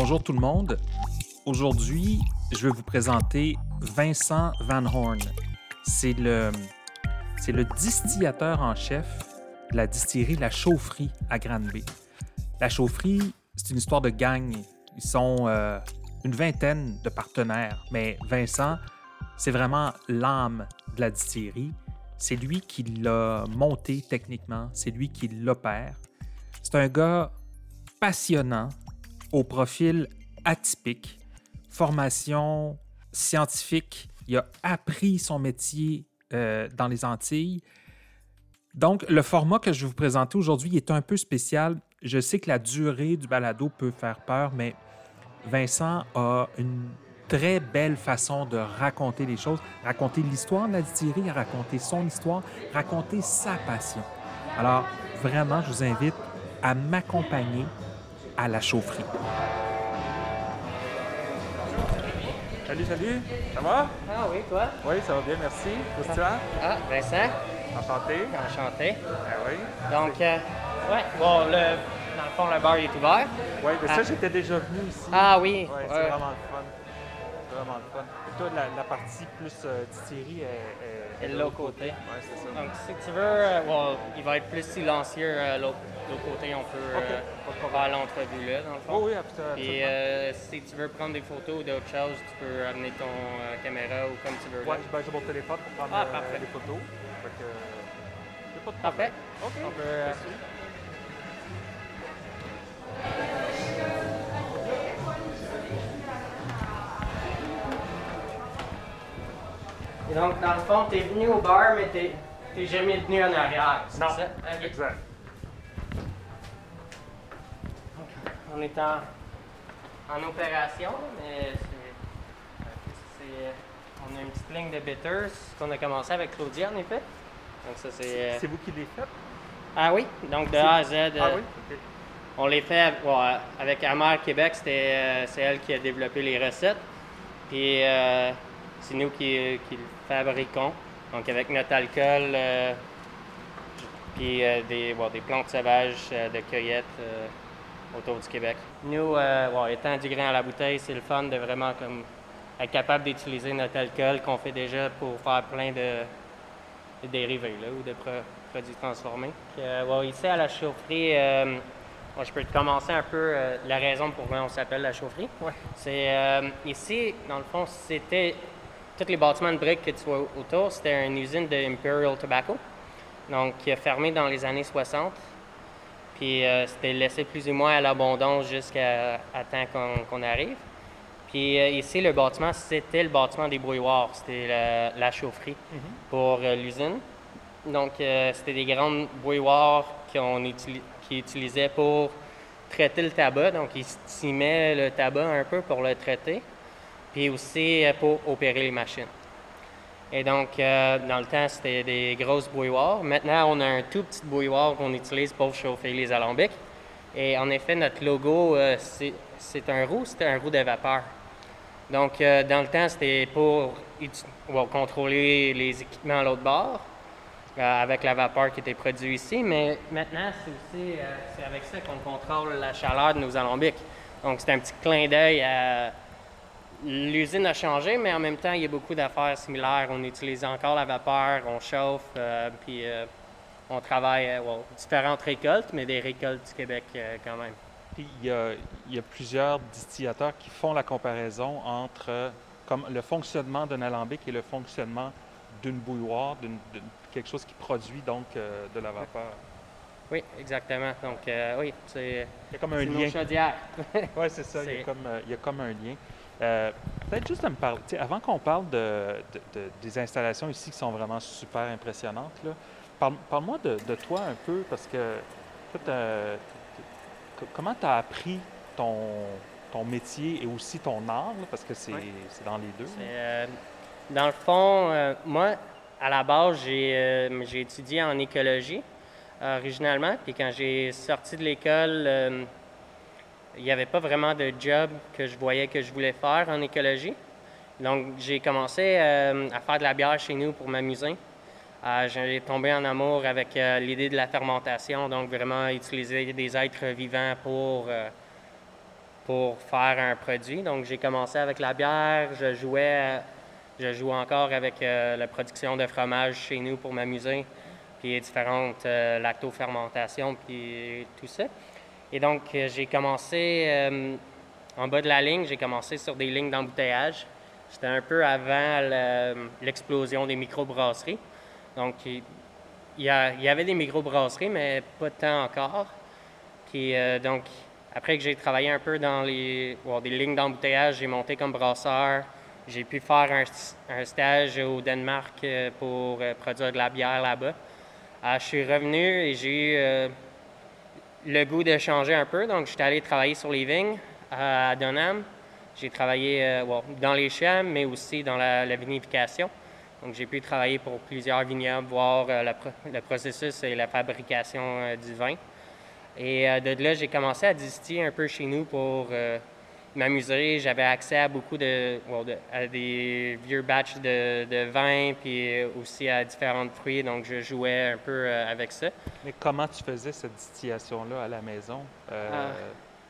Bonjour tout le monde. Aujourd'hui, je vais vous présenter Vincent Van Horn. C'est le, c'est le distillateur en chef de la distillerie La Chaufferie à Granby. La Chaufferie, c'est une histoire de gang. Ils sont euh, une vingtaine de partenaires, mais Vincent, c'est vraiment l'âme de la distillerie. C'est lui qui l'a monté techniquement, c'est lui qui l'opère. C'est un gars passionnant, au profil atypique, formation scientifique. Il a appris son métier euh, dans les Antilles. Donc, le format que je vais vous présenter aujourd'hui est un peu spécial. Je sais que la durée du balado peut faire peur, mais Vincent a une très belle façon de raconter les choses, raconter l'histoire de la distillerie, raconter son histoire, raconter sa passion. Alors, vraiment, je vous invite à m'accompagner à la chaufferie. Salut, salut. Ça va? Ah oui, toi? Oui, ça va bien, merci. Christian? Ah, Vincent, Enchanté. enchanté. Ben oui. Donc, euh, ouais, bon, le, dans le fond, le bar il est ouvert. Oui, mais ça, Ah. j'étais déjà venu ici. Ah oui, Oui, c'est ouais. vraiment le fun. C'est vraiment le fun. Et toi, la, la partie plus euh, distillerie est, Et de l'autre côté. Oui, c'est ça. Donc, si tu veux, euh, bon, il va être plus silencieux euh, l'autre l'autre côté. On peut Ok, euh, faire l'entrevue là, dans le fond. Oh oui, absolument. Puis, euh, si tu veux prendre des photos ou d'autres choses, tu peux amener ton euh, caméra ou comme tu veux. Ouais, ben, j'ai mon téléphone pour prendre Ah, les photos. Fait que, j'ai pas de Parfait. OK. On peut, Merci. Et donc, dans le fond, tu es venu au bar, mais tu n'es jamais venu en arrière. c'est Non, ça? Exact. On est en, en opération, mais c'est, on a une petite ligne de bitters qu'on a commencé avec Claudia, en effet. Donc ça, c'est... euh, C'est vous qui les faites? Ah oui, donc de A à Z, euh, Ah oui? On les fait avec, ouais, avec Amer Québec, c'était, euh, c'est elle qui a développé les recettes. Puis euh, c'est nous qui, qui le fabriquons. Donc avec notre alcool, euh, puis des, des plantes sauvages de cueillette autour du Québec. Nous, euh, bon, étant du grain à la bouteille, c'est le fun de vraiment comme être capable d'utiliser notre alcool qu'on fait déjà pour faire plein de, de dérivés là, ou de pro- produits transformés. Euh, bon, ici à la chaufferie, euh, bon, je peux te commencer un peu euh, la raison pour laquelle on s'appelle la chaufferie. Ouais. C'est ici, dans le fond, c'était tous les bâtiments de briques que tu vois autour, c'était une usine de Imperial Tobacco, donc qui a fermé dans les années 60. Puis euh, c'était laissé plus ou moins à l'abondance jusqu'à temps qu'on arrive. Puis euh, ici, le bâtiment, c'était le bâtiment des brouilloirs, c'était la, la chaufferie pour euh, l'usine. Donc, c'était des grandes bouilloires qu'on utili- qu'ils utilisaient pour traiter le tabac. Donc, ils stimaient le tabac un peu pour le traiter, puis aussi pour opérer les machines. Et donc, euh, dans le temps, c'était des grosses bouilloires. Maintenant, on a un tout petit bouilloire qu'on utilise pour chauffer les alambics. Et en effet, notre logo, euh, c'est un roue, c'était un roue de vapeur. Donc, euh, dans le temps, c'était pour contrôler les équipements à l'autre bord, avec la vapeur qui était produite ici. Mais maintenant, c'est aussi avec ça qu'on contrôle la chaleur de nos alambics. Donc, c'est un petit clin d'œil à. L'usine a changé, mais en même temps, il y a beaucoup d'affaires similaires. On utilise encore la vapeur, on chauffe, euh, puis euh, on travaille euh, well, différentes récoltes, mais des récoltes du Québec euh, quand même. Puis il y, a, il y a plusieurs distillateurs qui font la comparaison entre comme le fonctionnement d'un alambic et le fonctionnement d'une bouilloire, d'une, d'une- quelque chose qui produit donc de la vapeur. Oui, exactement. Donc, oui, c'est Il y a comme un lien. chaudières. Oui, c'est ça. Il y, a comme, il y a comme un lien. Euh, Peut-être juste de me parler, avant qu'on parle de, de- de- des installations ici qui sont vraiment super impressionnantes, là, parle, parle-moi de, de toi un peu parce que t'as- comment tu as appris ton, ton métier et aussi ton art, là, parce que c'est Ouais. dans les deux. Euh, dans le fond, euh, moi, à la base, j'ai euh, étudié en écologie euh, originalement. Puis quand j'ai sorti de l'école, euh, il n'y avait pas vraiment de job que je voyais que je voulais faire en écologie. Donc, j'ai commencé euh, à faire de la bière chez nous pour m'amuser. Euh, j'ai tombé en amour avec euh, l'idée de la fermentation, donc vraiment utiliser des êtres vivants pour, pour faire un produit. Donc, j'ai commencé avec la bière, je jouais, je joue encore avec la production de fromage chez nous pour m'amuser, puis différentes lactofermentations, puis tout ça. Et donc, j'ai commencé en bas de la ligne, j'ai commencé sur des lignes d'embouteillage. C'était un peu avant l'explosion des microbrasseries. Donc, il y, avait des microbrasseries, mais pas temps encore. Puis, euh, donc, après que j'ai travaillé un peu dans les des lignes d'embouteillage, j'ai monté comme brasseur. J'ai pu faire un, stage au Danemark euh, pour euh, produire de la bière là-bas. je suis revenu et j'ai eu le goût de changer un peu. Donc, j'étais allé travailler sur les vignes à Dunham. J'ai travaillé euh, dans les champs, mais aussi dans la, vinification. Donc, j'ai pu travailler pour plusieurs vignobles, voir euh, le processus et la fabrication euh, du vin. Et de là, j'ai commencé à distiller un peu chez nous pour m'amuser. J'avais accès à beaucoup de, à des vieux batchs de, de, vin, puis aussi à différents fruits. Donc, je jouais un peu avec ça. Mais comment tu faisais cette distillation-là à la maison? Ah.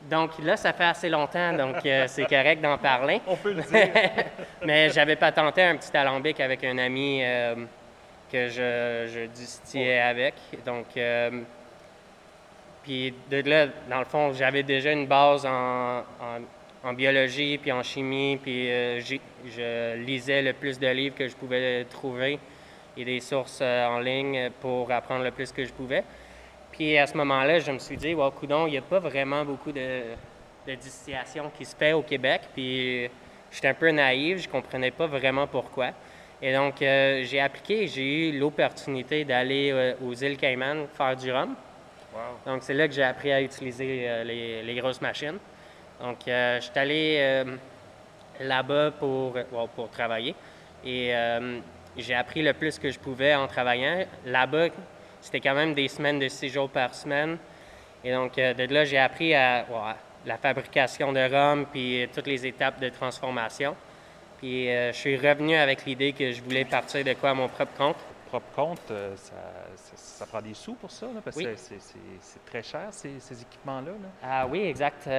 Donc là, ça fait assez longtemps, donc euh, c'est correct d'en parler. On peut le dire. Mais j'avais pas tenté un petit alambic avec un ami euh, que je, je distillais avec. Donc, euh, puis de là, dans le fond, j'avais déjà une base en, en, biologie, puis en chimie, puis je lisais le plus de livres que je pouvais trouver et des sources en ligne pour apprendre le plus que je pouvais. Puis à ce moment-là, je me suis dit, wow, coudon, il n'y a pas vraiment beaucoup de, distillation qui se fait au Québec. Puis j'étais un peu naïf, je ne comprenais pas vraiment pourquoi. Et donc, euh, j'ai appliqué j'ai eu l'opportunité d'aller euh, aux îles Cayman faire du rhum. Donc, c'est là que j'ai appris à utiliser euh, les, grosses machines. Donc, je suis allé là-bas pour, pour travailler. Et j'ai appris le plus que je pouvais en travaillant. Là-bas, c'était quand même des semaines de six jours par semaine. Et donc, euh, de là, j'ai appris à, la fabrication de rhum, puis toutes les étapes de transformation. Puis euh, je suis revenu avec l'idée que je voulais partir de quoi à mon propre compte. Propre compte, euh, ça, prend des sous pour ça, parce que c'est très cher, ces, équipements-là. Ah oui, exact.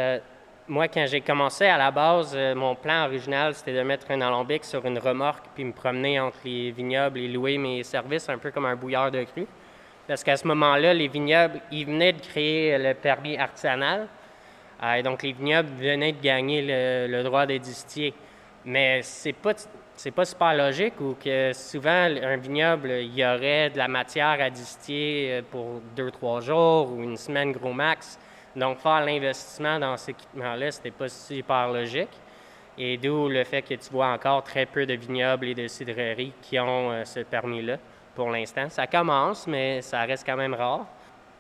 Moi, quand j'ai commencé à la base, mon plan original, c'était de mettre un alambic sur une remorque, puis me promener entre les vignobles et louer mes services, un peu comme un bouilleur de cru. Parce qu'à ce moment-là, les vignobles, ils venaient de créer le permis artisanal. Euh, et donc, les vignobles venaient de gagner le, droit de distiller. Mais c'est pas c'est pas super logique ou que souvent un vignoble il y aurait de la matière à distiller euh, pour deux trois jours ou une semaine gros max. Donc faire l'investissement dans cet équipement-là, c'était pas super logique. Et d'où le fait que tu vois encore très peu de vignobles et de cidreries qui ont euh, ce permis-là pour l'instant. Ça commence, mais ça reste quand même rare.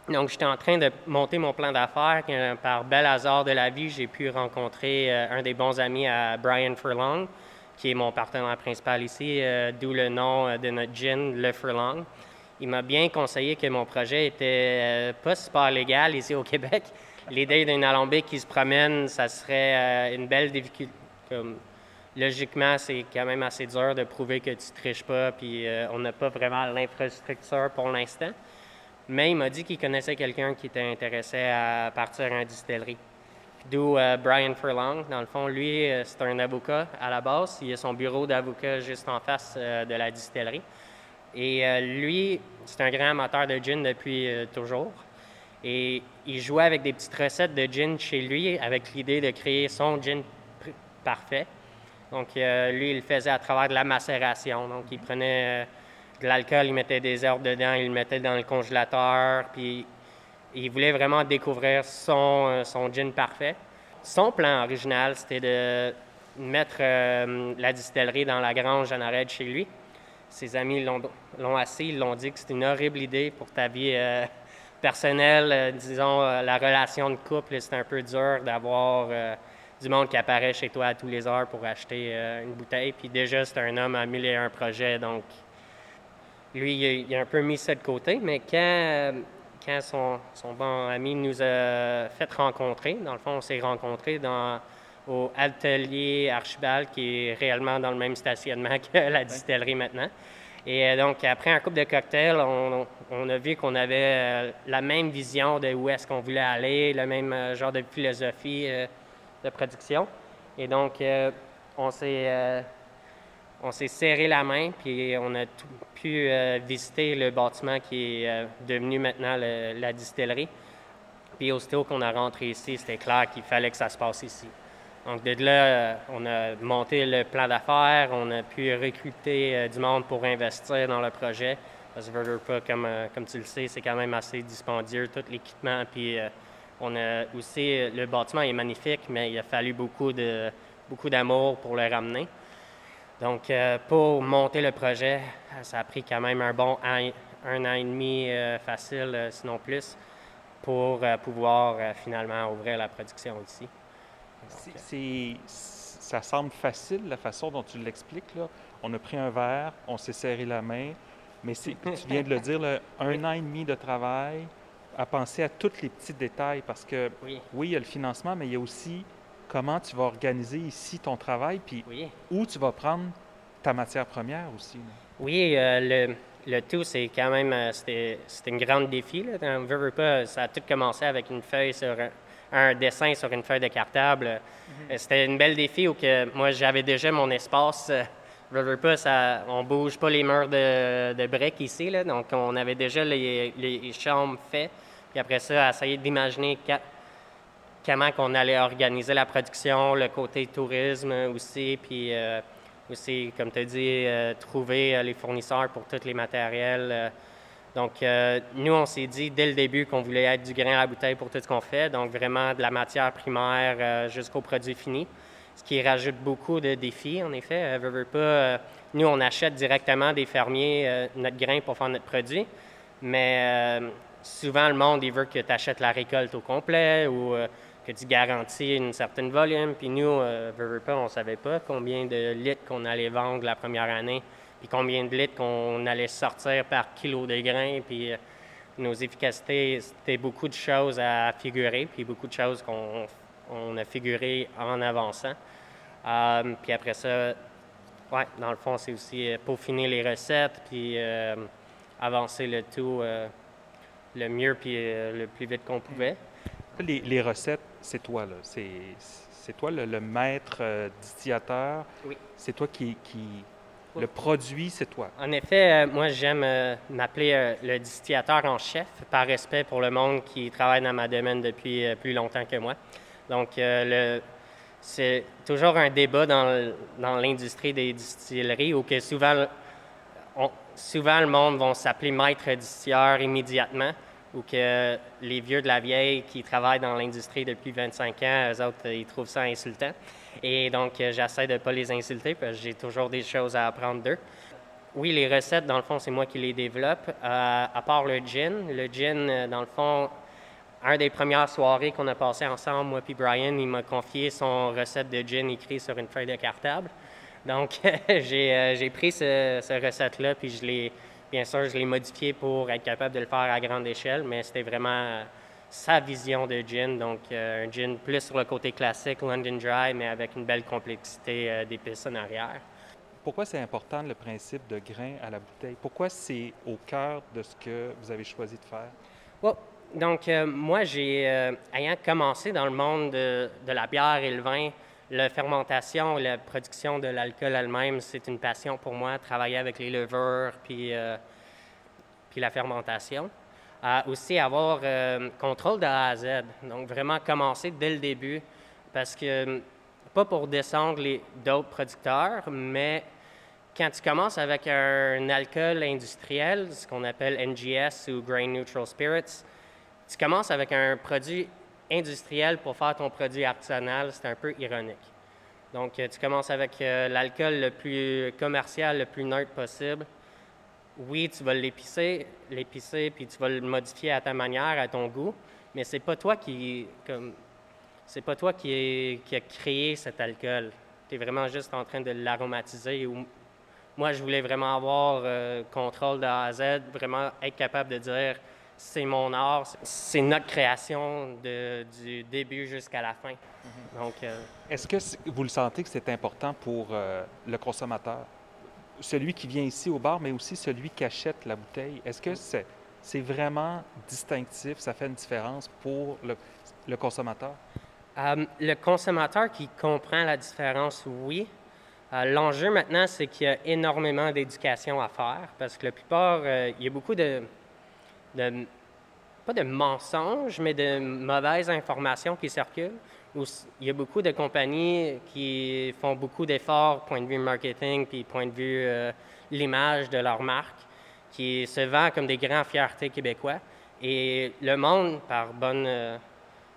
Donc, j'étais en train de monter mon plan d'affaires. Par bel hasard de la vie, j'ai pu rencontrer euh, un des bons amis à Brian Furlong, qui est mon partenaire principal ici, euh, d'où le nom de notre gin, le Furlong. Il m'a bien conseillé que mon projet était pas super légal ici au Québec. L'idée d'un alambic qui se promène, ça serait une belle difficulté, logiquement, c'est quand même assez dur de prouver que tu ne triches pas, puis euh, on n'a pas vraiment l'infrastructure pour l'instant. Mais il m'a dit qu'il connaissait quelqu'un qui était intéressé à partir en distillerie. D'où euh, Brian Furlong. Dans le fond, lui, euh, c'est un avocat à la base. Il a son bureau d'avocat juste en face de la distillerie. Et lui, c'est un grand amateur de gin depuis toujours. Et il jouait avec des petites recettes de gin chez lui avec l'idée de créer son gin parfait. Donc, euh, lui, il le faisait à travers de la macération. Donc, il prenait euh, de l'alcool, il mettait des herbes dedans, il le mettait dans le congélateur, puis il voulait vraiment découvrir son, euh, son gin parfait. Son plan original, c'était de mettre la distillerie dans la grange en arrêt chez lui. Ses amis l'ont assis, ils l'ont dit que c'était une horrible idée pour ta vie personnelle. disons, la relation de couple, c'est un peu dur d'avoir du monde qui apparaît chez toi à tous les heures pour acheter euh, une bouteille. Puis déjà, c'est un homme à mille et un projets, donc lui, il a, un peu mis ça de côté. Mais quand, quand son, son, bon ami nous a fait rencontrer, dans le fond, on s'est rencontrés dans, au atelier Archibald, qui est réellement dans le même stationnement que la distillerie maintenant. Et euh, donc, après un couple de cocktails, on, on a vu qu'on avait euh, la même vision de où est-ce qu'on voulait aller, le même genre de philosophie de production. Et donc, euh, on s'est euh, on s'est serré la main, puis on a pu euh, visiter le bâtiment qui est devenu maintenant la distillerie. Puis aussitôt qu'on a rentré ici, c'était clair qu'il fallait que ça se passe ici. Donc, de là, on a monté le plan d'affaires, on a pu recruter du monde pour investir dans le projet. Parce que comme, comme tu le sais, c'est quand même assez dispendieux, tout l'équipement, puis on a aussi, euh, le bâtiment est magnifique, mais il a fallu beaucoup de beaucoup d'amour pour le ramener. Donc, euh, pour monter le projet, ça a pris quand même un bon un, an et demi euh, facile, sinon plus, pour pouvoir finalement ouvrir la production ici. Ça semble facile la façon dont tu l'expliques. On a pris un verre, on s'est serré la main, mais tu viens de le dire, un an et demi de travail, à penser à tous les petits détails parce que oui. il y a le financement, mais il y a aussi comment tu vas organiser ici ton travail, puis où tu vas prendre ta matière première aussi. Oui, euh, le, le, tout, c'est quand même euh, c'était, un grand défi. Là. Dans veut, pas, ça a tout commencé avec une feuille sur un, dessin sur une feuille de cartable. Euh, c'était une belle défi où que moi j'avais déjà mon espace. Veux, veux pas, ça, on bouge pas les murs de, de briques ici, là, donc on avait déjà les, les chambres faites. Puis après ça, essayer d'imaginer comment qu'on allait organiser la production, le côté tourisme aussi, puis euh, aussi, comme tu as dit, euh, trouver euh, les fournisseurs pour tous les matériels. Donc, nous, on s'est dit dès le début qu'on voulait être du grain à la bouteille pour tout ce qu'on fait, donc vraiment de la matière primaire jusqu'au produit fini, ce qui rajoute beaucoup de défis, en effet. pas, nous, on achète directement des fermiers notre grain pour faire notre produit, mais souvent, le monde, il veut que tu achètes la récolte au complet ou euh, que tu garantis une certaine volume. Puis nous, euh, on ne savait pas combien de litres qu'on allait vendre la première année, puis combien de litres qu'on allait sortir par kilo de grains. Puis euh, nos efficacités, c'était beaucoup de choses à figurer, puis beaucoup de choses qu'on a figuré en avançant. Euh, puis après ça, ouais, dans le fond, c'est aussi peaufiner les recettes, puis avancer le tout le mieux puis euh, le plus vite qu'on pouvait. Les, recettes, c'est toi, là. C'est toi le, maître euh, distillateur. Oui. C'est toi qui, qui... Le produit, c'est toi. En effet, euh, moi, j'aime m'appeler le distillateur en chef par respect pour le monde qui travaille dans ma domaine depuis plus longtemps que moi. Donc, le, c'est toujours un débat dans, dans l'industrie des distilleries où que souvent souvent, le monde va s'appeler maître distilleur immédiatement ou que les vieux de la vieille qui travaillent dans l'industrie depuis 25 ans, eux autres, ils trouvent ça insultant. Et donc, euh, j'essaie de ne pas les insulter parce que j'ai toujours des choses à apprendre d'eux. Oui, les recettes, dans le fond, c'est moi qui les développe. Euh, à part le gin. Le gin, euh, dans le fond, un des premières soirées qu'on a passées ensemble, moi puis Brian, il m'a confié son recette de gin écrit sur une feuille de cartable. Donc, euh, j'ai pris ce, recette-là, puis je l'ai, bien sûr, je l'ai modifié pour être capable de le faire à grande échelle, mais c'était vraiment sa vision de gin. Donc, euh, un gin plus sur le côté classique, London Dry, mais avec une belle complexité euh, d'épices en arrière. Pourquoi c'est important le principe de grain à la bouteille? Pourquoi c'est au cœur de ce que vous avez choisi de faire? donc, moi, j'ai, ayant commencé dans le monde de, de la bière et le vin, la fermentation, la production de l'alcool elle-même, c'est une passion pour moi, travailler avec les levures puis, euh, puis la fermentation. Euh, aussi avoir euh, contrôle de A à Z, donc vraiment commencer dès le début, parce que, pas pour descendre les, d'autres producteurs, mais quand tu commences avec un alcool industriel, ce qu'on appelle NGS ou Grain Neutral Spirits, tu commences avec un produit industriel pour faire ton produit artisanal, c'est un peu ironique. Donc, euh, tu commences avec euh, l'alcool le plus commercial, le plus neutre possible. Oui, tu vas l'épicer, l'épicer, puis tu vas le modifier à ta manière, à ton goût, mais c'est pas toi qui, comme, c'est pas toi qui, qui a créé cet alcool. Tu es vraiment juste en train de l'aromatiser. Moi, je voulais vraiment avoir euh, contrôle de A à Z, vraiment être capable de dire c'est mon art, c'est notre création du début jusqu'à la fin. Mhm. Donc, euh, Est-ce que vous le sentez que c'est important pour euh, le consommateur? Celui qui vient ici au bar, mais aussi celui qui achète la bouteille. Est-ce que c'est, vraiment distinctif, ça fait une différence pour le, consommateur? Euh, le consommateur qui comprend la différence, oui. Euh, l'enjeu maintenant, c'est qu'il y a énormément d'éducation à faire parce que la plupart, euh, il y a beaucoup de, pas de mensonges, mais de mauvaises informations qui circulent. Il y a beaucoup de compagnies qui font beaucoup d'efforts, point de vue marketing, puis point de vue l'image de leur marque, qui se vend comme des grands fiertés québécois. Et le monde, par bonne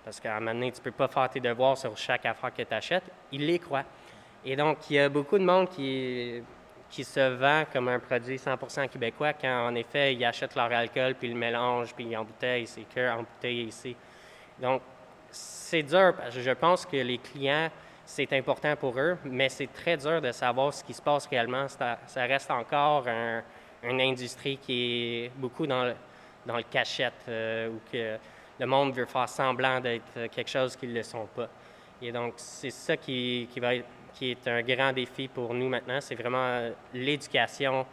parce qu'à un moment donné, tu ne peux pas faire tes devoirs sur chaque affaire que tu achètes. Il les croit. Et donc, il y a beaucoup de monde qui, qui se vend comme un produit 100% québécois quand, en effet, ils achètent leur alcool, puis le mélangent, puis ils embouteillent, c'est que embouteillé ici. Donc, c'est dur, parce que je pense que les clients, c'est important pour eux, mais c'est très dur de savoir ce qui se passe réellement. Ça, reste encore une industrie qui est beaucoup dans le, dans le cachette, euh, ou que le monde veut faire semblant d'être quelque chose qu'ils ne le sont pas. Et donc, c'est ça qui, qui, est un grand défi pour nous maintenant, c'est vraiment l'éducation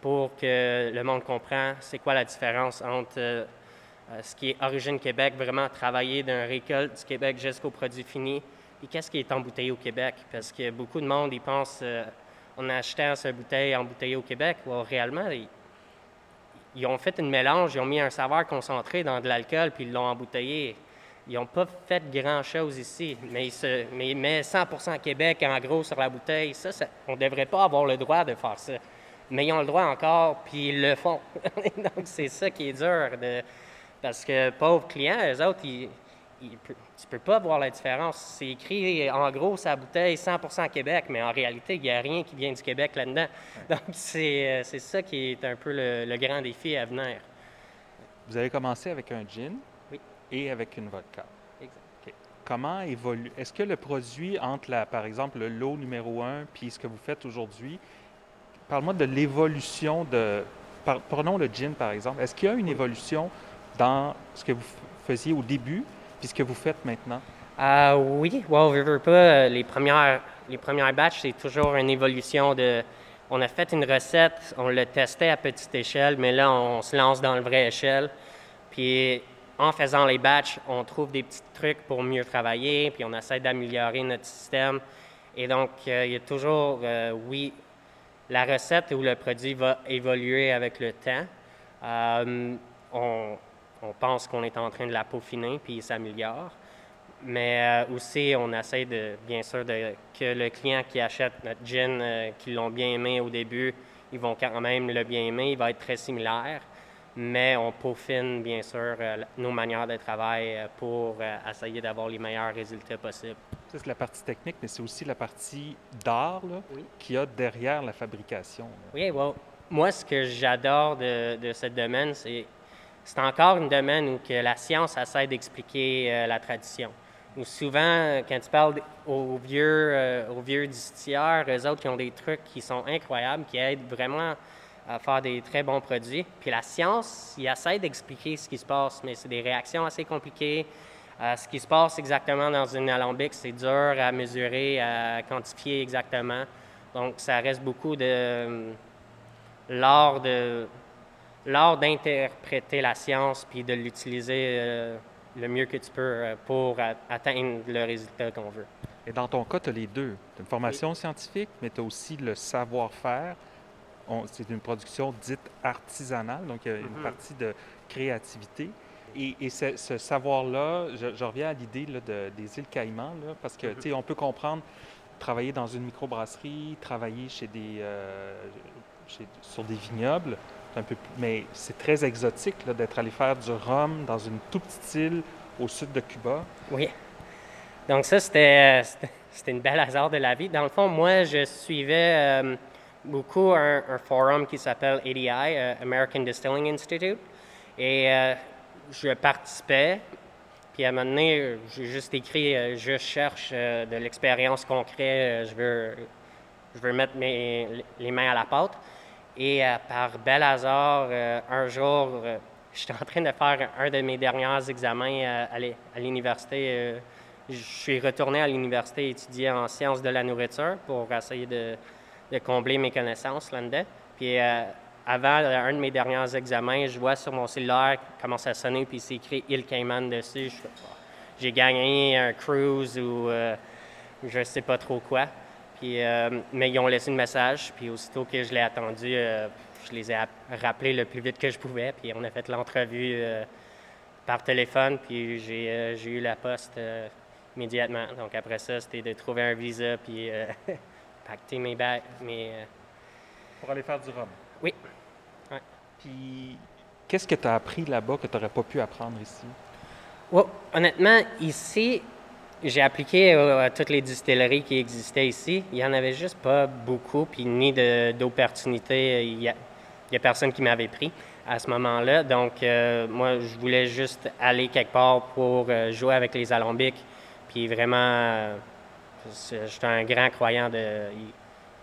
pour que le monde comprenne c'est quoi la différence entre euh, ce qui est Origine Québec, vraiment travailler d'un récolte du Québec jusqu'au produit fini, et qu'est-ce qui est embouteillé au Québec? Parce que beaucoup de monde, ils pensent, euh, on a acheté cette bouteille embouteillée au Québec. Ou réellement, ils ont fait une mélange, ils ont mis un saveur concentré dans de l'alcool, puis ils l'ont embouteillé. Ils n'ont pas fait grand-chose ici, mais ils, se, mais mettent 100 Québec en gros sur la bouteille. Ça, on ne devrait pas avoir le droit de faire ça. Mais ils ont le droit encore, puis ils le font. Donc, c'est ça qui est dur. De, parce que pauvres clients, eux autres, ils, tu ne peux pas voir la différence. C'est écrit en gros sa bouteille 100 Québec, mais en réalité, il n'y a rien qui vient du Québec là-dedans. Donc, euh, c'est ça qui est un peu le, grand défi à venir. Vous avez commencé avec un gin et avec une vodka. Exact. Comment évolue Est-ce que le produit entre, la, par exemple, le lot numéro un puis ce que vous faites aujourd'hui, parle-moi de l'évolution de. prenons le gin, par exemple. Est-ce qu'il y a une évolution dans ce que vous faisiez au début puis ce que vous faites maintenant? Euh, oui, wow, je pas. Les premières, les premières batches, c'est toujours une évolution de. On a fait une recette, on l'a testé à petite échelle, mais là, on se lance dans le vrai échelle. Puis en faisant les batchs, on trouve des petits trucs pour mieux travailler, puis on essaie d'améliorer notre système. Et donc, euh, il y a toujours, euh, oui, la recette ou le produit va évoluer avec le temps. on, on pense qu'on est en train de la peaufiner, puis il s'améliore. Mais euh, aussi, on essaie de, bien sûr, de, que le client qui achète notre gin, euh, qui l'ont bien aimé au début, ils vont quand même le bien aimer, il va être très similaire. Mais on peaufine, bien sûr, euh, nos manières de travail pour essayer d'avoir les meilleurs résultats possibles. Ça, c'est la partie technique, mais c'est aussi la partie d'art oui. qu'il y a derrière la fabrication. Oui, well, moi, ce que j'adore de, de ce domaine, c'est c'est encore un domaine où la science essaie d'expliquer euh, la tradition. Où souvent, quand tu parles aux vieux, euh, aux vieux distilleurs, eux autres qui ont des trucs qui sont incroyables, qui aident vraiment à faire des très bons produits. Puis la science, il essaie d'expliquer ce qui se passe, mais c'est des réactions assez compliquées. Euh, ce qui se passe exactement dans une alambic, c'est dur à mesurer, à quantifier exactement. Donc, ça reste beaucoup de l'art de l'art d'interpréter la science puis de l'utiliser euh, le mieux que tu peux euh, pour atteindre le résultat qu'on veut. Et dans ton cas, tu as les deux. Tu as une formation scientifique, mais tu as aussi le savoir-faire. C'est une production dite artisanale, donc il y a une mm-hmm. partie de créativité. Et, ce, savoir-là, je, reviens à l'idée de, des îles Caïmans, parce que, mm-hmm. tu sais, on peut comprendre travailler dans une microbrasserie, travailler chez des, euh, sur des vignobles, mais c'est très exotique d'être allé faire du rhum dans une toute petite île au sud de Cuba. Oui. Donc ça, c'était, c'était une belle hasard de la vie. Dans le fond, moi, je suivais euh, beaucoup un, forum qui s'appelle ADI, euh, American Distilling Institute, et euh, je participais. Puis à un moment donné, j'ai juste écrit, je cherche de l'expérience concrète, je veux, mettre les mains à la pâte. Et euh, par bel hasard, euh, un jour, euh, j'étais en train de faire un de mes derniers examens à l'université. je suis retourné à l'université étudier en sciences de la nourriture pour essayer de, combler mes connaissances là-dedans. Puis avant un de mes derniers examens, je vois sur mon cellulaire commence à sonner, puis c'est écrit Il Cayman dessus. j'ai gagné un cruise ou je sais pas trop quoi. Puis, mais ils ont laissé un message, puis aussitôt que je l'ai attendu, je les ai rappelés le plus vite que je pouvais, puis on a fait l'entrevue par téléphone, puis j'ai eu la poste immédiatement. Donc après ça, c'était de trouver un visa, puis pacter mes bagues, mes... Pour aller faire du rhum? Oui. Puis, qu'est-ce que tu as appris là-bas que tu n'aurais pas pu apprendre ici? honnêtement, ici, j'ai appliqué à toutes les distilleries qui existaient ici. Il n'y en avait juste pas beaucoup, puis ni d'opportunités. Il n'y a, personne qui m'avait pris à ce moment-là. Donc, euh, moi, je voulais juste aller quelque part pour euh, jouer avec les alambics. Puis vraiment, euh, j'étais un grand croyant de.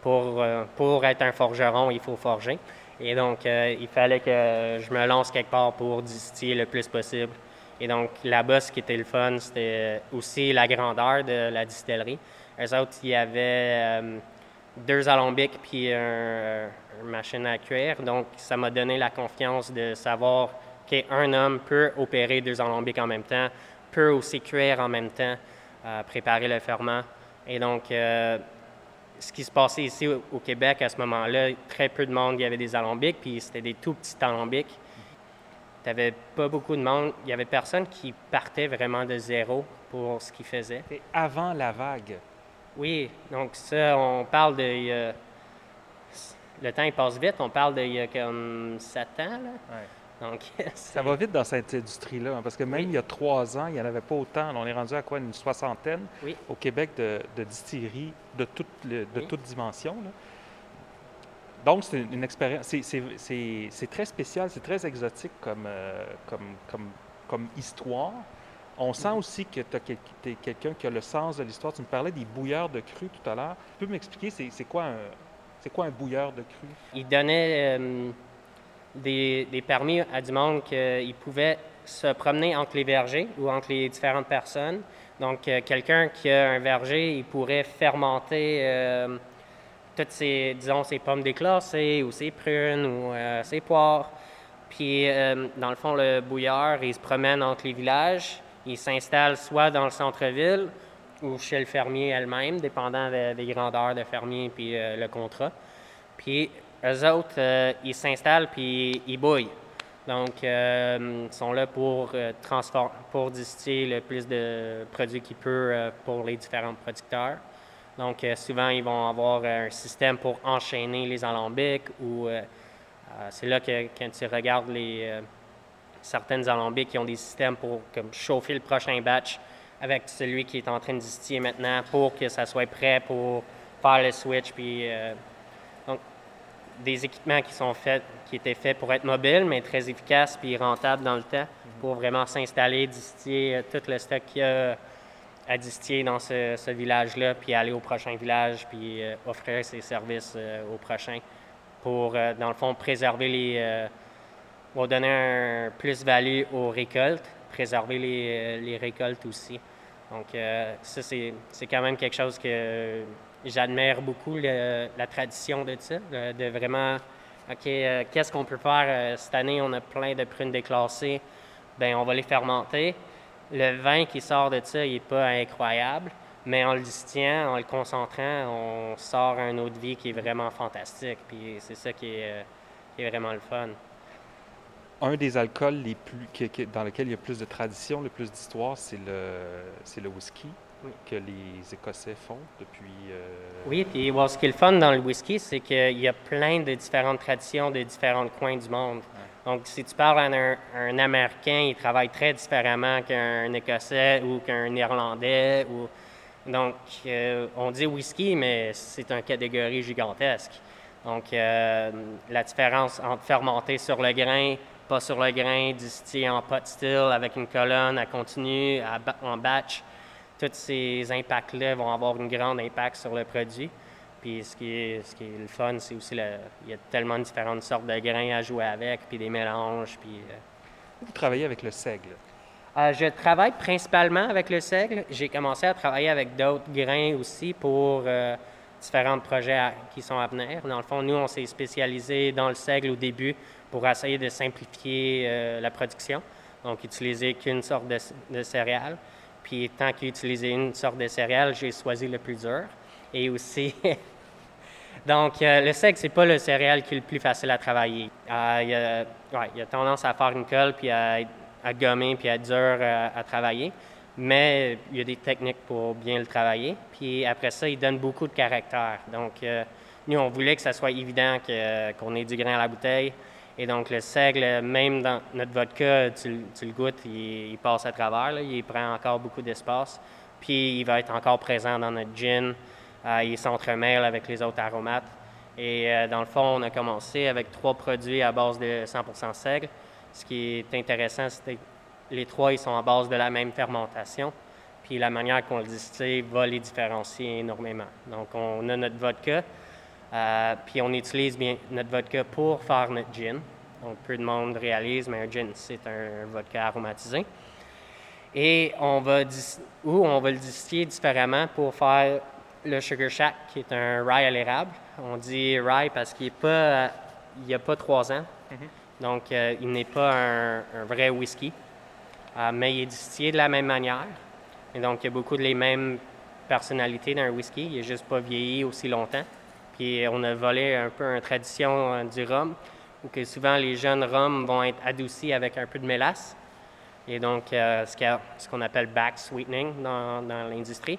Pour, pour être un forgeron, il faut forger. Et donc, euh, il fallait que je me lance quelque part pour distiller le plus possible. Et donc, là-bas, ce qui était le fun, c'était aussi la grandeur de la distillerie. Eux autres, il y avait euh, deux alambics puis une machine à cuire. Donc, ça m'a donné la confiance de savoir qu'un homme peut opérer deux alambics en même temps, peut aussi cuire en même temps, euh, préparer le ferment. Et donc, ce qui se passait ici au, Québec à ce moment-là, très peu de monde, il y avait des alambics, puis c'était des tout petits alambics. Tu n'avais pas beaucoup de monde. Il y avait personne qui partait vraiment de zéro pour ce qu'il faisait. Et avant la vague. Oui, donc ça, on parle de. le temps il passe vite, on parle d'il y a comme sept ans. Là. Donc, ça va vite dans cette industrie-là, hein, parce que même il y a trois ans, il n'y en avait pas autant. on est rendu à quoi, une soixantaine au Québec de, distilleries de, toutes de toutes dimensions. Donc, c'est une expérience, c'est très spécial, c'est très exotique comme, euh, comme, comme, comme, histoire. On sent mm-hmm. aussi que tu es quelqu'un qui a le sens de l'histoire. Tu me parlais des bouilleurs de cru tout à l'heure. Tu peux m'expliquer, c'est quoi, un, quoi un bouilleur de cru? Il donnait... Euh, des, permis à du monde qu'ils pouvaient se promener entre les vergers ou entre les différentes personnes. Donc, euh, quelqu'un qui a un verger, il pourrait fermenter toutes ses, disons, ses pommes déclassées ou ses prunes ou euh, ses poires. Puis, dans le fond, le bouilleur, il se promène entre les villages. Il s'installe soit dans le centre-ville ou chez le fermier elle-même, dépendant des grandeurs de fermier puis le contrat. Puis, eux autres, euh, ils s'installent puis ils bouillent. Donc, euh, ils sont là pour, euh, pour distiller le plus de produits qu'ils peuvent pour les différents producteurs. Donc, souvent, ils vont avoir un système pour enchaîner les alambics ou c'est là que quand tu regardes les, certaines alambics qui ont des systèmes pour comme, chauffer le prochain batch avec celui qui est en train de distiller maintenant pour que ça soit prêt pour faire le switch puis des équipements qui sont faits, qui étaient faits pour être mobiles, mais très efficaces puis rentables dans le temps, pour vraiment s'installer, distiller euh, tout le stock qu'il y a à distiller dans ce, village-là, puis aller au prochain village, puis euh, offrir ses services euh, au prochain pour, dans le fond, préserver les... va donner un plus-value aux récoltes, préserver les, récoltes aussi. Donc, ça, c'est quand même quelque chose que j'admire beaucoup la tradition de ça, de, vraiment, OK, euh, qu'est-ce qu'on peut faire euh, cette année? On a plein de prunes déclassées, ben on va les fermenter. Le vin qui sort de ça, il n'est pas incroyable, mais en le distillant, en le concentrant, on sort un eau de vie qui est vraiment fantastique. Puis c'est ça qui est, euh, qui est, vraiment le fun. Un des alcools les plus, dans lequel il y a plus de tradition, le plus d'histoire, c'est le, le whisky que les Écossais font depuis. Euh, oui, puis ce qui est le fun dans le whisky, c'est qu'il y a plein de différentes traditions de différents coins du monde. Donc, si tu parles à un, Américain, il travaille très différemment qu'un Écossais ou qu'un Irlandais. Donc, euh, on dit whisky, mais c'est une catégorie gigantesque. Donc, euh, la différence entre fermenter sur le grain, pas sur le grain, distiller en pot still avec une colonne à continu, en batch, tous ces impacts-là vont avoir un grand impact sur le produit. Puis ce qui est, ce qui est le fun, c'est aussi il y a tellement de différentes sortes de grains à jouer avec, puis des mélanges. Puis, euh. Vous travaillez avec le seigle? Euh, je travaille principalement avec le seigle. J'ai commencé à travailler avec d'autres grains aussi pour euh, différents projets qui sont à venir. Dans le fond, nous, on s'est spécialisé dans le seigle au début pour essayer de simplifier la production, donc utiliser qu'une sorte de, de céréales. Puis tant qu'il utilisait une sorte de céréale, j'ai choisi le plus dur. Et aussi, donc euh, le seigle, c'est pas le céréal qui est le plus facile à travailler. Euh, il, a, a, tendance à faire une colle, puis à, à gommer, puis à être dur euh, à, travailler. Mais il y a des techniques pour bien le travailler. Puis après ça, il donne beaucoup de caractère. Donc, nous, on voulait que ça soit évident qu'on ait du grain à la bouteille. Et donc, le seigle, même dans notre vodka, tu, le goûtes, il, passe à travers, il prend encore beaucoup d'espace. Puis, il va être encore présent dans notre gin. Euh, il s'entremêle avec les autres aromates. Et euh, dans le fond, on a commencé avec trois produits à base de 100 seigle. Ce qui est intéressant, c'est que les trois, ils sont à base de la même fermentation. Puis la manière qu'on le distille va les différencier énormément. Donc, on a notre vodka, euh, puis on utilise bien notre vodka pour faire notre gin. Donc, peu de monde réalise, mais un gin, c'est un vodka aromatisé. Et on va, ou on va le distiller différemment pour faire le Sugar Shack, qui est un rye à l'érable. On dit rye parce qu'il n'y a pas trois ans. Mm-hmm. Donc, euh, il n'est pas un, vrai whisky. Euh, mais il est distillé de la même manière. Et donc, il y a beaucoup de les mêmes personnalités d'un whisky. Il n'est juste pas vieilli aussi longtemps. Puis on a volé un peu une tradition euh, du rhum, où que souvent les jeunes rhums vont être adoucis avec un peu de mélasse. Et donc, ce qu'on appelle back sweetening dans, l'industrie.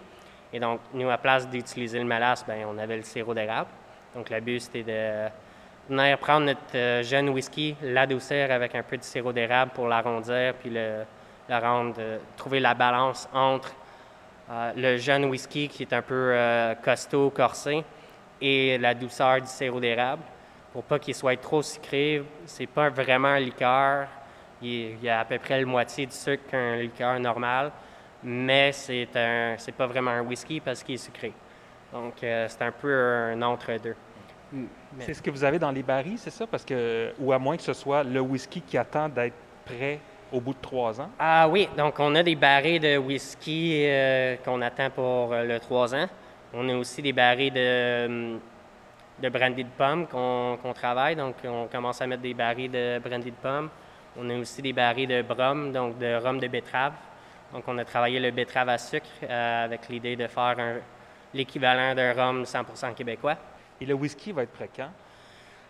Et donc, nous, à place d'utiliser le mélasse, ben, on avait le sirop d'érable. Donc, le but, c'était de venir prendre notre euh, jeune whisky, l'adoucir avec un peu de sirop d'érable pour l'arrondir, puis le, rendre, trouver la balance entre le jeune whisky qui est un peu costaud, corsé, et la douceur du sirop d'érable pour pas qu'il soit trop sucré. C'est pas vraiment un liqueur. Il y a à peu près la moitié du sucre qu'un liqueur normal, mais c'est un, c'est pas vraiment un whisky parce qu'il est sucré. Donc euh, c'est un peu un entre-deux. C'est ce que vous avez dans les barils, c'est ça? Parce que, ou à moins que ce soit le whisky qui attend d'être prêt au bout de trois ans? Ah oui, donc on a des barils de whisky euh, qu'on attend pour euh, le trois ans. On a aussi des barils de, de brandy de pomme qu'on travaille. Donc, on commence à mettre des barils de brandy de pomme. On a aussi des barils de brum, donc de rhum de betterave. Donc, on a travaillé le betterave à sucre euh, avec l'idée de faire l'équivalent d'un rhum 100% québécois. Et le whisky va être prêt quand?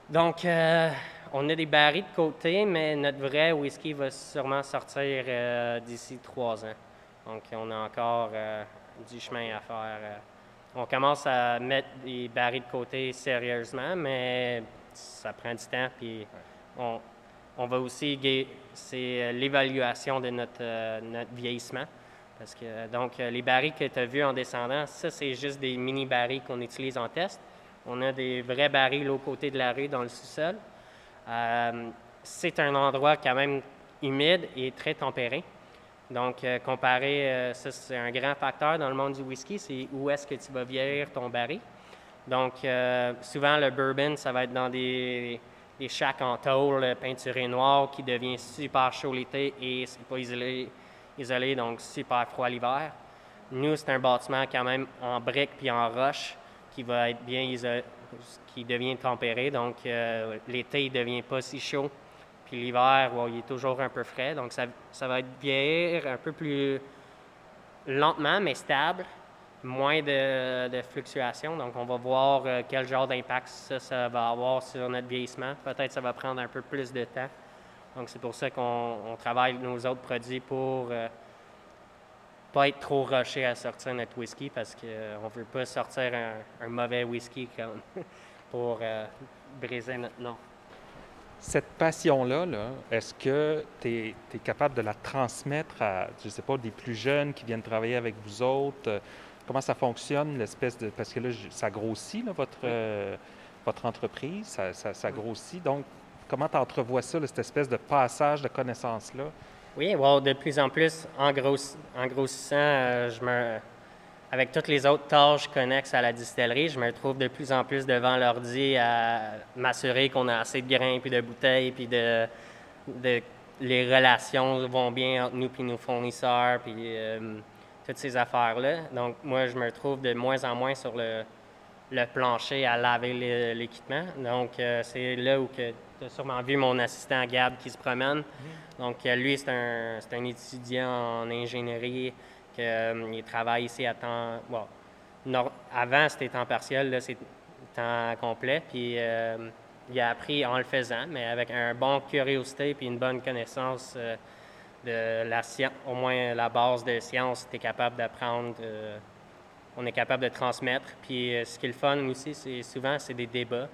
Donc, euh, on a des barils de côté, mais notre vrai whisky va sûrement sortir euh, d'ici trois ans. Donc, on a encore du chemin à faire on commence à mettre des barils de côté sérieusement, mais ça prend du temps. Puis on, va aussi, c'est euh, l'évaluation de notre, euh, notre vieillissement. Parce que, donc, euh, les barils que tu as vus en descendant, ça, c'est juste des mini barils qu'on utilise en test. On a des vrais barils au côté de la rue dans le sous-sol. c'est un endroit quand même humide et très tempéré. Donc, euh, ça c'est un grand facteur dans le monde du whisky, c'est où est-ce que tu vas vieillir ton baril. Donc, souvent le bourbon, ça va être dans des, des shacks en tôle peinturé noir qui devient super chaud l'été et c'est pas isolé, donc super froid l'hiver. Nous, c'est un bâtiment quand même en briques puis en roche qui va être bien isolé, qui devient tempéré, donc l'été, il devient pas si chaud puis l'hiver, il est toujours un peu frais. Donc, ça, ça va être vieillir un peu plus lentement, mais stable. Moins de, fluctuations. Donc, on va voir euh, quel genre d'impact ça, va avoir sur notre vieillissement. Peut-être que ça va prendre un peu plus de temps. Donc, c'est pour ça qu'on travaille nos autres produits pour euh, pas être trop rushé à sortir notre whisky parce qu'on euh, ne veut pas sortir un, mauvais whisky comme pour briser notre nom. Cette passion-là, est ce que tu es, capable de la transmettre à, je sais pas, des plus jeunes qui viennent travailler avec vous autres? Comment ça fonctionne, l'espèce de... Parce que là, ça grossit, votre, euh, votre entreprise, ça, grossit. Donc, comment tu entrevois ça, cette espèce de passage de connaissances-là? Oui, de plus en plus, en, en grossissant, euh, je me avec toutes les autres tâches connexes à la distillerie, je me retrouve de plus en plus devant l'ordi à m'assurer qu'on a assez de grains puis de bouteilles puis de, les relations vont bien entre nous puis nos fournisseurs puis euh, toutes ces affaires-là. Donc moi, je me retrouve de moins en moins sur le, plancher à laver l'équipement. Donc euh, c'est là où tu as sûrement vu mon assistant Gab qui se promène. Mm-hmm. Donc lui, c'est un, un étudiant en ingénierie euh, il travaille ici à temps. Bon, avant, c'était temps partiel, là, c'est temps complet. Puis euh, il a appris en le faisant, mais avec un bon curiosité puis une bonne connaissance euh, au moins la base de science, tu es capable d'apprendre, on est capable de transmettre. Puis ce qui est le fun aussi, c'est souvent, c'est des débats.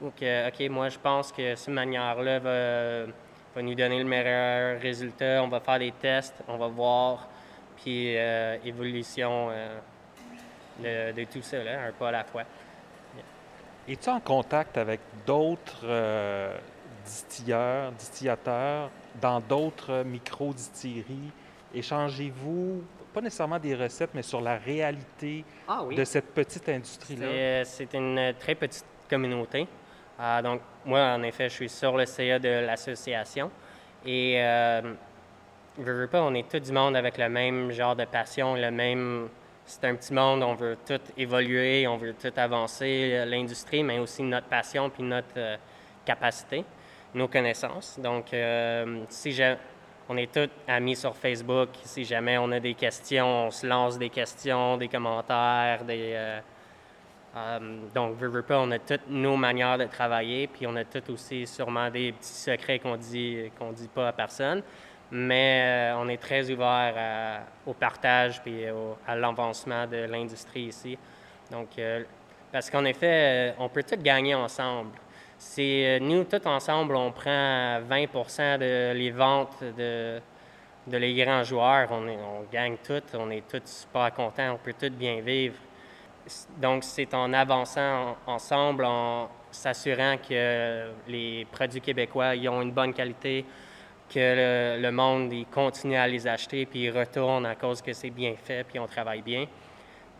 Donc, OK, moi, je pense que cette manière-là va va nous donner le meilleur résultat. On va faire des tests, on va voir, puis euh, évolution euh, de, tout ça, un pas à la fois. Es-tu en contact avec d'autres euh, distilleurs, distillateurs dans d'autres micro-distilleries? Échangez-vous, pas nécessairement des recettes, mais sur la réalité ah de cette petite industrie-là? C'est une très petite communauté. Ah, donc, moi, en effet, je suis sur le CA de l'association. Et, euh, je veux pas, on est tout du monde avec le même genre de passion, le même. C'est un petit monde, on veut tout évoluer, on veut tout avancer, euh, l'industrie, mais aussi notre passion puis notre euh, capacité, nos connaissances. Donc, euh, si on est tous amis sur Facebook, si jamais on a des questions, on se lance des questions, des commentaires, des euh, donc, veux, veux on a toutes nos manières de travailler, puis on a toutes aussi sûrement des petits secrets qu'on dit qu'on dit pas à personne, mais euh, on est très ouvert au partage puis à l'avancement de l'industrie ici. Donc, euh, parce qu'en effet, on peut tout gagner ensemble. C'est nous tous ensemble, on prend 20% de les ventes de de les grands joueurs, on, gagne tout, on est tous super contents, on peut tous bien vivre. Donc, c'est en avançant ensemble, en s'assurant que les produits québécois ont une bonne qualité, que le, monde continue à les acheter, puis ils retournent à cause que c'est bien fait, puis on travaille bien,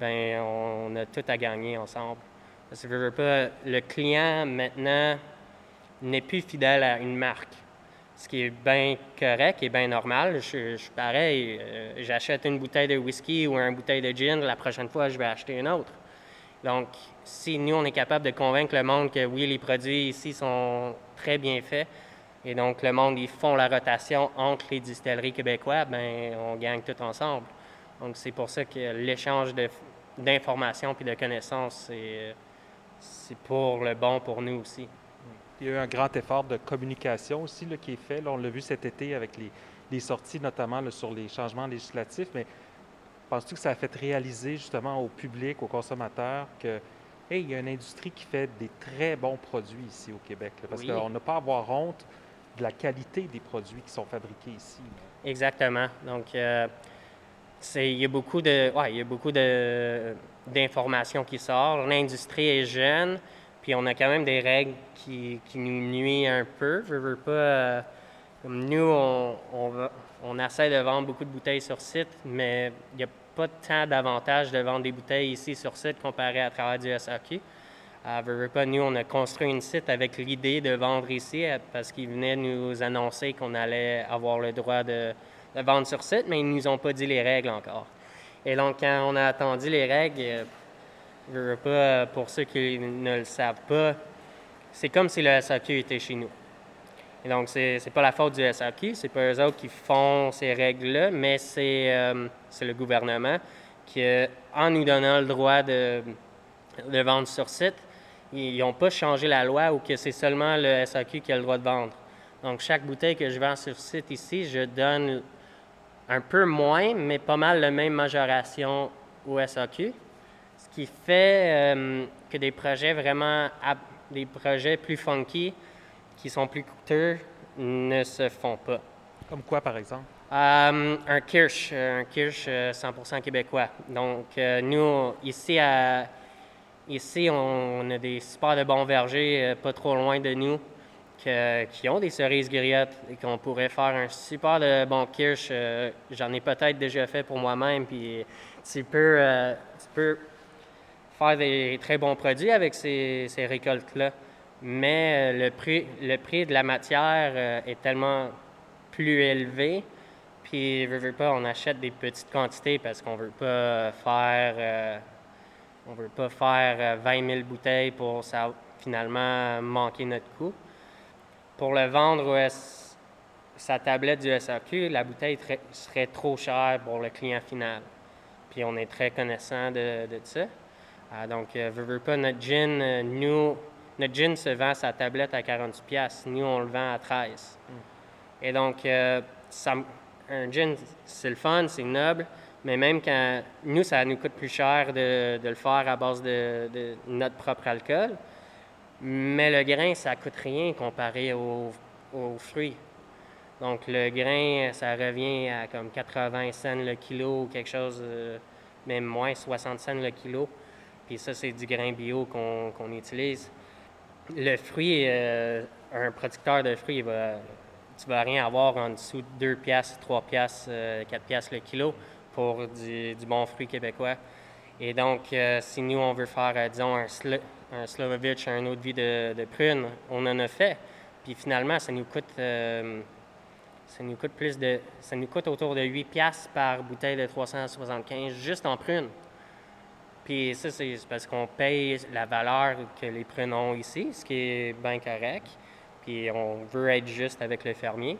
bien, on a tout à gagner ensemble. Parce que le client maintenant n'est plus fidèle à une marque ce qui est bien correct et bien normal. Je, pareil, euh, j'achète une bouteille de whisky ou une bouteille de gin, la prochaine fois, je vais acheter une autre. Donc, si nous, on est capable de convaincre le monde que oui, les produits ici sont très bien faits, et donc le monde, ils font la rotation entre les distilleries québécoises, ben on gagne tout ensemble. Donc, c'est pour ça que l'échange d'informations puis de connaissances, c'est pour le bon pour nous aussi. Il y a eu un grand effort de communication aussi là, qui est fait. on l'a vu cet été avec les, sorties, notamment sur les changements législatifs. Mais penses-tu que ça a fait réaliser justement au public, aux consommateurs, que hey, il y a une industrie qui fait des très bons produits ici au Québec? parce qu'on n'a pas à avoir honte de la qualité des produits qui sont fabriqués ici. Exactement. Donc, euh, il y a beaucoup de, ouais, il y a beaucoup de, d'informations qui sortent. L'industrie est jeune. Puis on a quand même des règles qui, qui nous nuisent un peu. Je pas. Euh, nous, on, on, essaie de vendre beaucoup de bouteilles sur site, mais il n'y a pas tant d'avantages de vendre des bouteilles ici sur site comparé à travers du SAQ. À pas, nous, on a construit un site avec l'idée de vendre ici euh, parce qu'ils venaient nous annoncer qu'on allait avoir le droit de, de, vendre sur site, mais ils ne nous ont pas dit les règles encore. Et donc, quand on a attendu les règles, euh, je pas, pour ceux qui ne le savent pas, c'est comme si le SAQ était chez nous. Et donc, c'est n'est pas la faute du SAQ, c'est pas eux autres qui font ces règles-là, mais c'est euh, le gouvernement qui, en nous donnant le droit de, de vendre sur site, ils n'ont pas changé la loi ou que c'est seulement le SAQ qui a le droit de vendre. Donc, chaque bouteille que je vends sur site ici, je donne un peu moins, mais pas mal la même majoration au SAQ qui fait euh, que des projets vraiment, des projets plus funky, qui sont plus coûteux, ne se font pas. Comme quoi, par exemple? Euh, un Kirsch, un Kirsch 100% euh, québécois. Donc, nous, ici, à, ici, on, a des super de bons vergers pas trop loin de nous qui ont des cerises griottes et qu'on pourrait faire un super de bon Kirsch. J'en ai peut-être déjà fait pour moi-même, puis tu peux, tu peux faire des très bons produits avec ces, récoltes-là. Mais euh, le prix, le prix de la matière euh, est tellement plus élevé. Puis, pas, on achète des petites quantités parce qu'on veut pas faire, euh, on veut pas faire 20 000 bouteilles pour finalement manquer notre coût. Pour le vendre sa tablette du SAQ, la bouteille serait trop chère pour le client final. puis on est très connaissant de, de ça. Ah, donc, veux, veux pas, notre gin, euh, nous, notre gin se vend sa tablette à 48 pièces. Nous, on le vend à 13. Et donc, euh, ça un gin, c'est le fun, c'est noble, mais même quand nous, ça nous coûte plus cher de, de le faire à base de, de notre propre alcool. Mais le grain, ça coûte rien comparé aux, aux fruits. Donc, le grain, ça revient à comme 80 cents le kilo ou quelque chose, euh, même moins, 60 cents le kilo. Puis ça, c'est du grain bio qu'on utilise. Le fruit, euh, un producteur de fruits, il va, tu vas rien avoir en dessous de 2 piastres, 3 piastres, euh, 4 piastres le kilo pour du, bon fruit québécois. Et donc, euh, si nous, on veut faire, euh, disons, un, un Slovovitch, un de vie de, de prune, on en a fait. Puis finalement, ça nous coûte, euh, ça nous coûte plus de, ça nous coûte autour de 8 piastres par bouteille de 375 juste en prune. Puis ça, c'est parce qu'on paye la valeur que les prunes ont ici, ce qui est bien correct. Puis on veut être juste avec le fermier.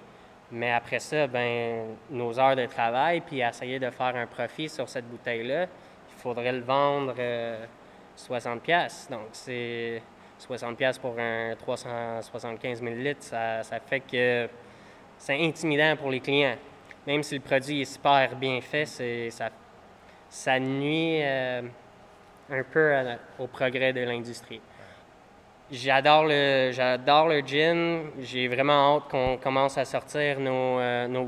Mais après ça, ben nos heures de travail, puis essayer de faire un profit sur cette bouteille-là, il faudrait le vendre euh, 60 pièces. Donc c'est 60 pièces pour un 375 ml, ça, ça fait que c'est intimidant pour les clients. Même si le produit est super bien fait, ça, nuit euh, un peu au progrès de l'industrie. J'adore le, j'adore le gin. J'ai vraiment hâte qu'on commence à sortir nos, euh, nos.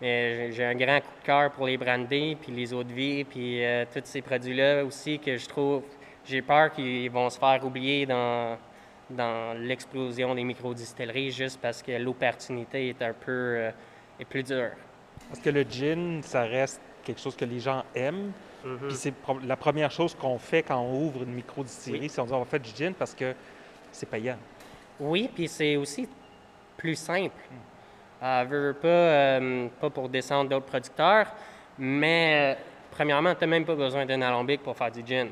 Mais j'ai- un grand coup de cœur pour les brandy, puis les eaux de vie, puis euh, tous ces produits-là aussi que je trouve... J'ai peur qu'ils vont se faire oublier dans, dans l'explosion des microdistilleries juste parce que l'opportunité est un peu euh, est plus dure. Parce que le gin, ça reste quelque chose que les gens aiment. Puis c'est la première chose qu'on fait quand on ouvre une micro-distillerie, Oui. c'est on dit on va faire du gin parce que c'est payant. Oui, puis c'est aussi plus simple. Euh, veux, veux pas, euh, pas pour descendre d'autres producteurs, mais euh, premièrement, tu n'as même pas besoin d'un alambic pour faire du gin.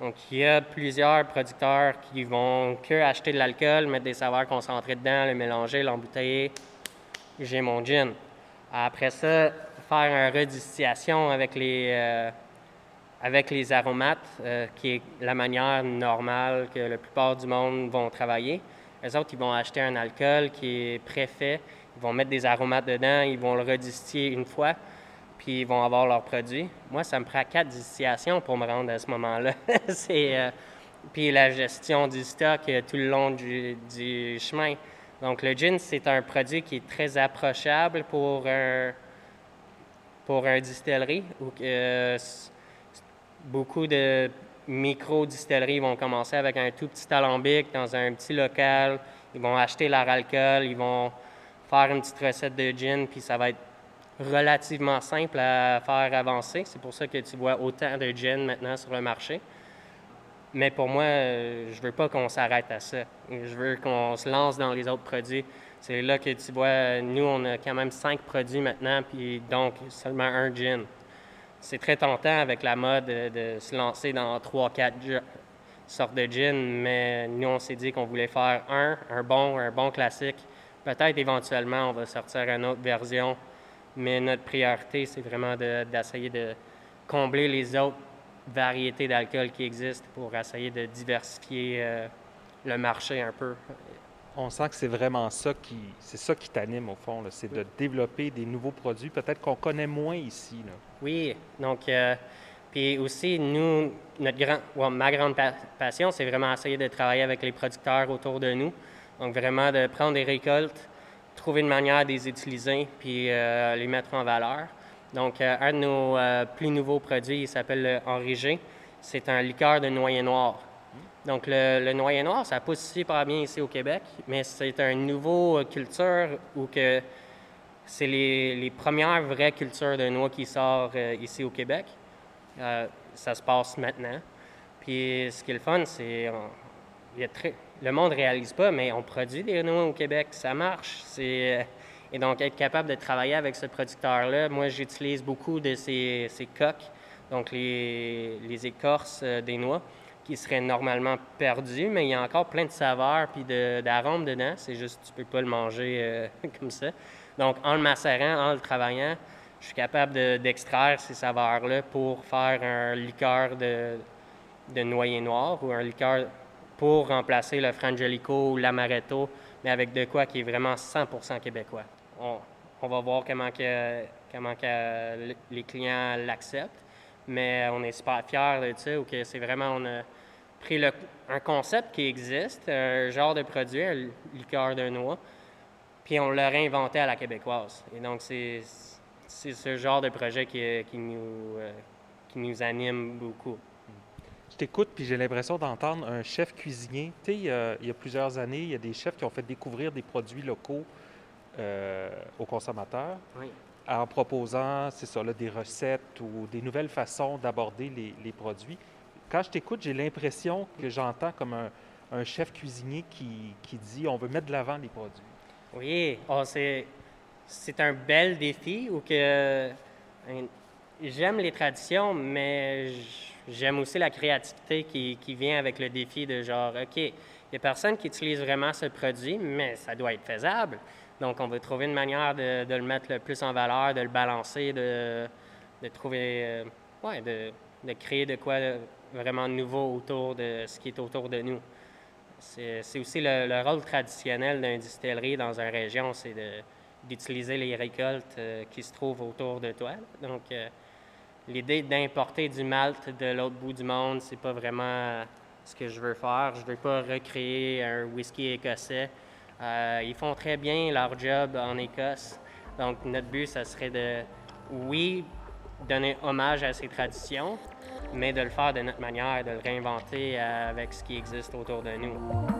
Donc, il y a plusieurs producteurs qui vont que acheter de l'alcool, mettre des saveurs concentrées dedans, le mélanger, l'embouteiller. J'ai mon gin. Après ça, faire une redistillation avec les, euh, aromates, euh, qui est la manière normale que la plupart du monde vont travailler. Les autres, ils vont acheter un alcool qui est préfait, ils vont mettre des aromates dedans, ils vont le redistiller une fois, puis ils vont avoir leur produit. Moi, ça me prend quatre distillations pour me rendre à ce moment-là. Euh, puis la gestion du stock euh, tout le long du, chemin. Donc, le gin, c'est un produit qui est très approchable pour un, pour un distillerie euh, beaucoup de micro-distilleries vont commencer avec un tout petit alambic dans un petit local. Ils vont acheter leur alcool, ils vont faire une petite recette de gin, puis ça va être relativement simple à faire avancer. C'est pour ça que tu vois autant de gin maintenant sur le marché. Mais pour moi, euh, je veux pas qu'on s'arrête à ça. Je veux qu'on se lance dans les autres produits. C'est là que tu vois, nous, on a quand même cinq produits maintenant, puis donc seulement un gin. C'est très tentant avec la mode de, se lancer dans trois, quatre sortes de gin, mais nous, on s'est dit qu'on voulait faire un, un bon, un bon classique. Peut-être éventuellement, on va sortir une autre version, mais notre priorité, c'est vraiment de- d'essayer de combler les autres variétés d'alcool qui existent pour essayer de diversifier euh, le marché un peu. On sent que c'est vraiment ça qui, c'est ça qui t'anime au fond, c'est de développer des nouveaux produits, peut-être qu'on connaît moins ici. Là. Oui, donc, euh, puis aussi, nous, notre grand, ma grande pa- passion, c'est vraiment essayer de travailler avec les producteurs autour de nous. Donc, vraiment de prendre des récoltes, trouver une manière de les utiliser, puis euh, les mettre en valeur. Donc, euh, un de nos euh, plus nouveaux produits, il s'appelle le Henri G. C'est un liqueur de noyer noir. Donc, le, noyer noir, ça pousse super bien ici au Québec, mais c'est un nouveau euh, culture où que c'est les, premières vraies cultures de noix qui sortent ici au Québec. Ça se passe maintenant. Puis ce qui est le fun, c'est il y a très, le monde ne réalise pas, mais on produit des noix au Québec, ça marche. Euh, et donc être capable de travailler avec ce producteur-là, moi j'utilise beaucoup de ces, coques, donc les, écorces euh, des noix, qui seraient normalement perdues, mais il y a encore plein de saveurs puis de- d'arômes dedans. C'est juste tu peux pas le manger euh, comme ça. Donc, en le macérant, en le travaillant, je suis capable d'extraire ces saveurs-là pour faire un liqueur de noyer noir ou un liqueur pour remplacer le frangelico ou l'amaretto, mais avec de quoi qui est vraiment 100% québécois. On, va voir comment, que, les clients l'acceptent, mais on est super fiers de ça, que c'est vraiment, on a pris un concept qui existe, un genre de produit, un liqueur de noix, puis on l'a réinventé à la québécoise. Et donc, c'est ce genre de projet qui, euh, qui nous anime beaucoup. Je t'écoute, puis j'ai l'impression d'entendre un chef cuisinier. Tu sais, il, y a plusieurs années, il y a des chefs qui ont fait découvrir des produits locaux euh, aux consommateurs en proposant, c'est ça, là, des recettes ou des nouvelles façons d'aborder les, les, produits. Quand je t'écoute, j'ai l'impression que j'entends comme un, un, chef cuisinier qui, qui, dit on veut mettre de l'avant les produits. Oui, oh, c'est, c'est un bel défi ou que j'aime les traditions, mais j'aime aussi la créativité qui, vient avec le défi de genre, OK, il y a personne qui utilise vraiment ce produit, mais ça doit être faisable. Donc, on veut trouver une manière de, le mettre le plus en valeur, de le balancer, de, trouver, euh, ouais, de, créer de quoi vraiment nouveau autour de ce qui est autour de nous. C'est aussi le, rôle traditionnel d'un distillerie dans une région, c'est d'utiliser les récoltes euh, qui se trouvent autour de toi. Donc, euh, l'idée d'importer du malt de l'autre bout du monde, c'est pas vraiment ce que je veux faire. Je veux pas recréer un whisky écossais. Euh, ils font très bien leur job en Écosse. Donc, notre but, ça serait de, oui, donner hommage à ces traditions, mais de le faire de notre manière, de le réinventer avec ce qui existe autour de nous.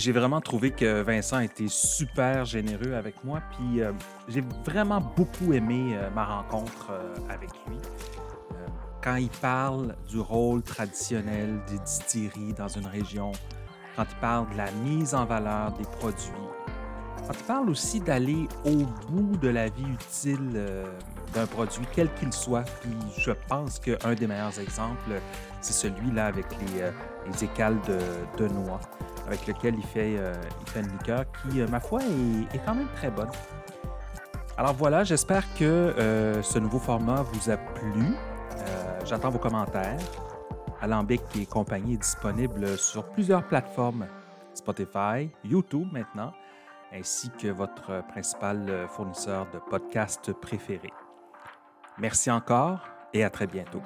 J'ai vraiment trouvé que Vincent été super généreux avec moi, puis euh, j'ai vraiment beaucoup aimé euh, ma rencontre avec lui. Quand il parle du rôle traditionnel des distilleries dans une région, quand il parle de la mise en valeur des produits, quand il parle aussi d'aller au bout de la vie utile euh, d'un produit, quel qu'il soit, puis je pense qu'un des meilleurs exemples, c'est celui-là avec les, euh, écales de, noix, avec lequel il fait, euh, il fait une liqueur qui, ma foi, est, est, quand même très bonne. Alors voilà, j'espère que ce nouveau format vous a plu. J'attends vos commentaires. Alambic et compagnie est disponible sur plusieurs plateformes, Spotify, YouTube maintenant, ainsi que votre principal fournisseur de podcasts préféré. Merci encore et à très bientôt.